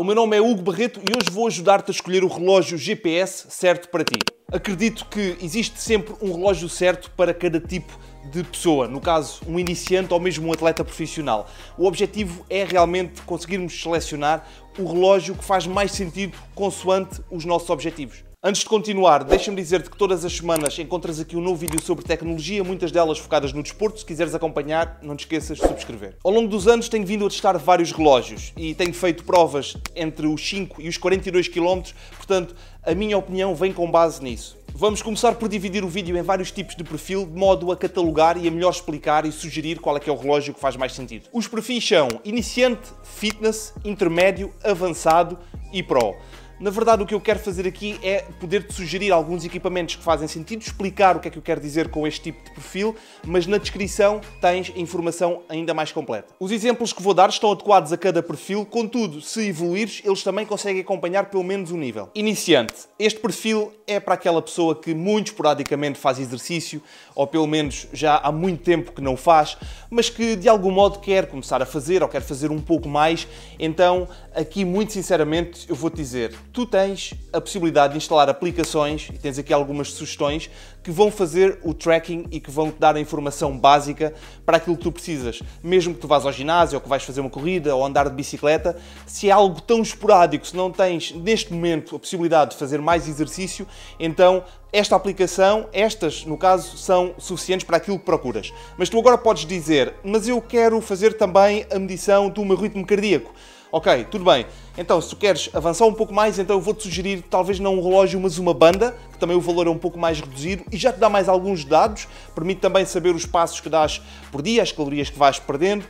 o meu nome é Hugo Barreto e hoje vou ajudar-te a escolher o relógio GPS certo para ti. Acredito que existe sempre um relógio certo para cada tipo de pessoa, no caso, um iniciante ou mesmo um atleta profissional. O objetivo é realmente conseguirmos selecionar o relógio que faz mais sentido consoante os nossos objetivos. Antes de continuar, deixa-me dizer-te que todas as semanas encontras aqui um novo vídeo sobre tecnologia, muitas delas focadas no desporto. Se quiseres acompanhar, não te esqueças de subscrever. Ao longo dos anos tenho vindo a testar vários relógios e tenho feito provas entre os 5 e os 42 km, portanto, a minha opinião vem com base nisso. Vamos começar por dividir o vídeo em vários tipos de perfil, de modo a catalogar e a melhor explicar e sugerir qual é que é o relógio que faz mais sentido. Os perfis são iniciante, fitness, intermédio, avançado e pro. Na verdade, o que eu quero fazer aqui é poder-te sugerir alguns equipamentos que fazem sentido, explicar o que é que eu quero dizer com este tipo de perfil, mas na descrição tens informação ainda mais completa. Os exemplos que vou dar estão adequados a cada perfil, contudo, se evoluires, eles também conseguem acompanhar pelo menos um nível. Iniciante. Este perfil é para aquela pessoa que muito esporadicamente faz exercício, ou pelo menos já há muito tempo que não faz, mas que de algum modo quer começar a fazer ou quer fazer um pouco mais. Então, aqui, muito sinceramente, eu vou-te dizer, tu tens a possibilidade de instalar aplicações, e tens aqui algumas sugestões, que vão fazer o tracking e que vão te dar a informação básica para aquilo que tu precisas. Mesmo que tu vás ao ginásio ou que vais fazer uma corrida ou andar de bicicleta, se é algo tão esporádico, se não tens neste momento a possibilidade de fazer mais exercício, então esta aplicação, estas no caso, são suficientes para aquilo que procuras. Mas tu agora podes dizer, mas eu quero fazer também a medição do meu ritmo cardíaco. Ok, tudo bem. Então, se tu queres avançar um pouco mais, então eu vou-te sugerir talvez não um relógio, mas uma banda, que também o valor é um pouco mais reduzido e já te dá mais alguns dados, permite também saber os passos que dás por dia, as calorias que vais perdendo,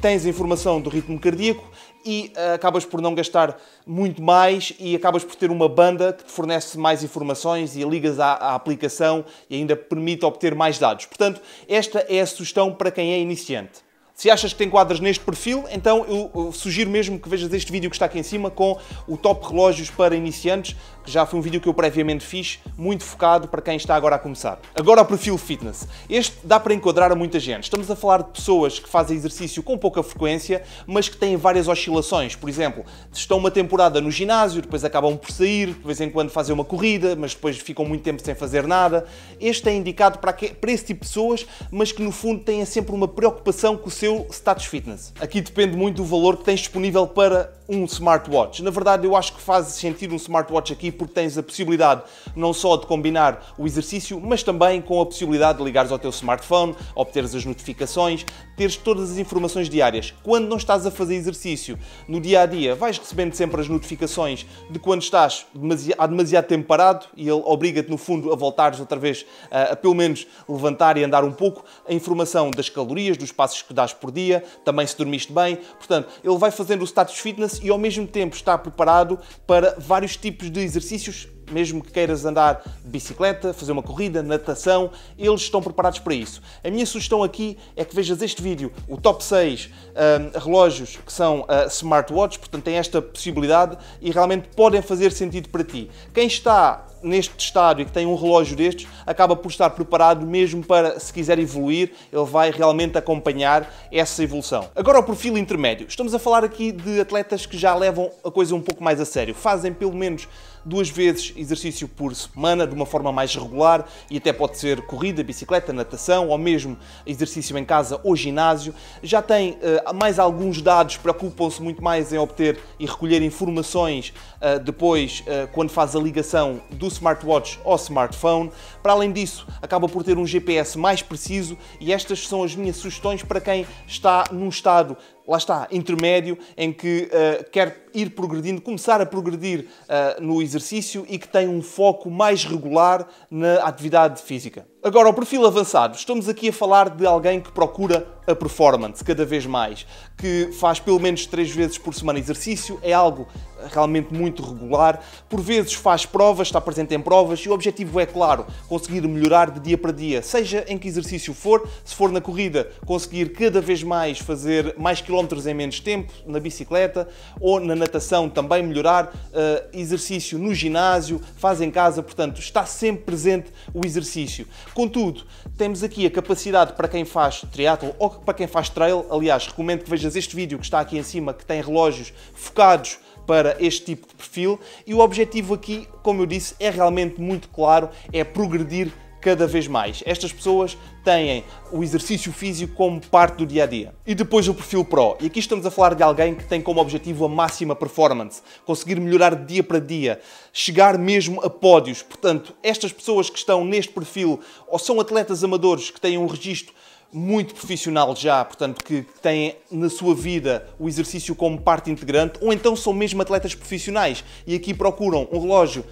tens informação do ritmo cardíaco e uh, acabas por não gastar muito mais e acabas por ter uma banda que te fornece mais informações e ligas à, à, aplicação e ainda permite obter mais dados. Portanto, esta é a sugestão para quem é iniciante. Se achas que te enquadras neste perfil, então eu sugiro mesmo que vejas este vídeo que está aqui em cima com o top relógios para iniciantes, que já foi um vídeo que eu previamente fiz, muito focado para quem está agora a começar. Agora o perfil fitness. Este dá para enquadrar a muita gente. Estamos a falar de pessoas que fazem exercício com pouca frequência, mas que têm várias oscilações. Por exemplo, estão uma temporada no ginásio, depois acabam por sair, de vez em quando fazem uma corrida, mas depois ficam muito tempo sem fazer nada. Este é indicado para, para esse tipo de pessoas, mas que no fundo têm sempre uma preocupação com o seu status fitness. Aqui depende muito do valor que tens disponível para um smartwatch. Na verdade, eu acho que faz sentido um smartwatch aqui porque tens a possibilidade não só de combinar o exercício, mas também com a possibilidade de ligares ao teu smartphone, obteres as notificações, teres todas as informações diárias. Quando não estás a fazer exercício no dia a dia, vais recebendo sempre as notificações de quando estás há demasiado tempo parado e ele obriga-te, no fundo, a voltares outra vez a, a pelo menos levantar e andar um pouco, a informação das calorias, dos passos que dás por dia, também se dormiste bem. Portanto, ele vai fazendo o status fitness e ao mesmo tempo está preparado para vários tipos de exercícios mesmo que queiras andar de bicicleta, fazer uma corrida, natação, eles estão preparados para isso. A minha sugestão aqui é que vejas este vídeo, o top 6 um, relógios que são uh, smartwatches, portanto tem esta possibilidade e realmente podem fazer sentido para ti. Quem está neste estado e que tem um relógio destes, acaba por estar preparado mesmo para, se quiser evoluir, ele vai realmente acompanhar essa evolução. Agora o perfil intermédio. Estamos a falar aqui de atletas que já levam a coisa um pouco mais a sério. Fazem pelo menos duas vezes exercício por semana, de uma forma mais regular, e até pode ser corrida, bicicleta, natação, ou mesmo exercício em casa ou ginásio. Já tem uh, mais alguns dados, preocupam-se muito mais em obter e recolher informações uh, depois, uh, quando faz a ligação do smartwatch ao smartphone. Para além disso, acaba por ter um GPS mais preciso e estas são as minhas sugestões para quem está num estado lá está, intermédio, em que uh, quer ir progredindo, começar a progredir uh, no exercício e que tem um foco mais regular na atividade física. Agora, o perfil avançado. Estamos aqui a falar de alguém que procura a performance cada vez mais, que faz pelo menos três vezes por semana exercício, é algo realmente muito regular, por vezes faz provas, está presente em provas e o objetivo é, claro, conseguir melhorar de dia para dia, seja em que exercício for, se for na corrida, conseguir cada vez mais fazer mais quilómetros em menos tempo, na bicicleta ou na natação também melhorar, uh, exercício no ginásio, faz em casa, portanto, está sempre presente o exercício. Contudo, temos aqui a capacidade para quem faz triatlo ou para quem faz trail. Aliás, recomendo que vejas este vídeo que está aqui em cima, que tem relógios focados para este tipo de perfil e o objetivo aqui, como eu disse, é realmente muito claro, é progredir cada vez mais. Estas pessoas têm o exercício físico como parte do dia a dia. E depois o perfil Pro. E aqui estamos a falar de alguém que tem como objetivo a máxima performance, conseguir melhorar dia para dia, chegar mesmo a pódios. Portanto, estas pessoas que estão neste perfil ou são atletas amadores que têm um registro muito profissional já, portanto, que têm na sua vida o exercício como parte integrante, ou então são mesmo atletas profissionais e aqui procuram um relógio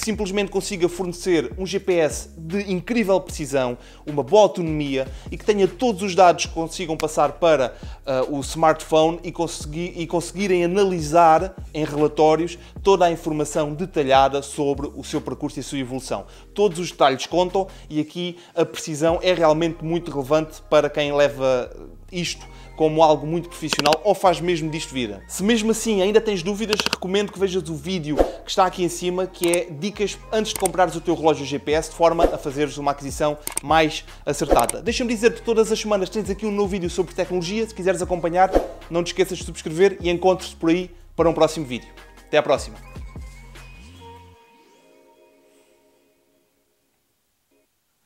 que simplesmente consiga fornecer um GPS de incrível precisão, uma boa autonomia e que tenha todos os dados que consigam passar para uh, o smartphone e, conseguir, e conseguirem analisar em relatórios toda a informação detalhada sobre o seu percurso e a sua evolução. Todos os detalhes contam e aqui a precisão é realmente muito relevante para quem leva isto como algo muito profissional ou faz mesmo disto vida. Se mesmo assim ainda tens dúvidas, recomendo que vejas o vídeo que está aqui em cima, que é dicas antes de comprares o teu relógio GPS, de forma a fazeres uma aquisição mais acertada. Deixa-me dizer que todas as semanas tens aqui um novo vídeo sobre tecnologia. Se quiseres acompanhar, não te esqueças de subscrever e encontres-te por aí para um próximo vídeo. Até à próxima!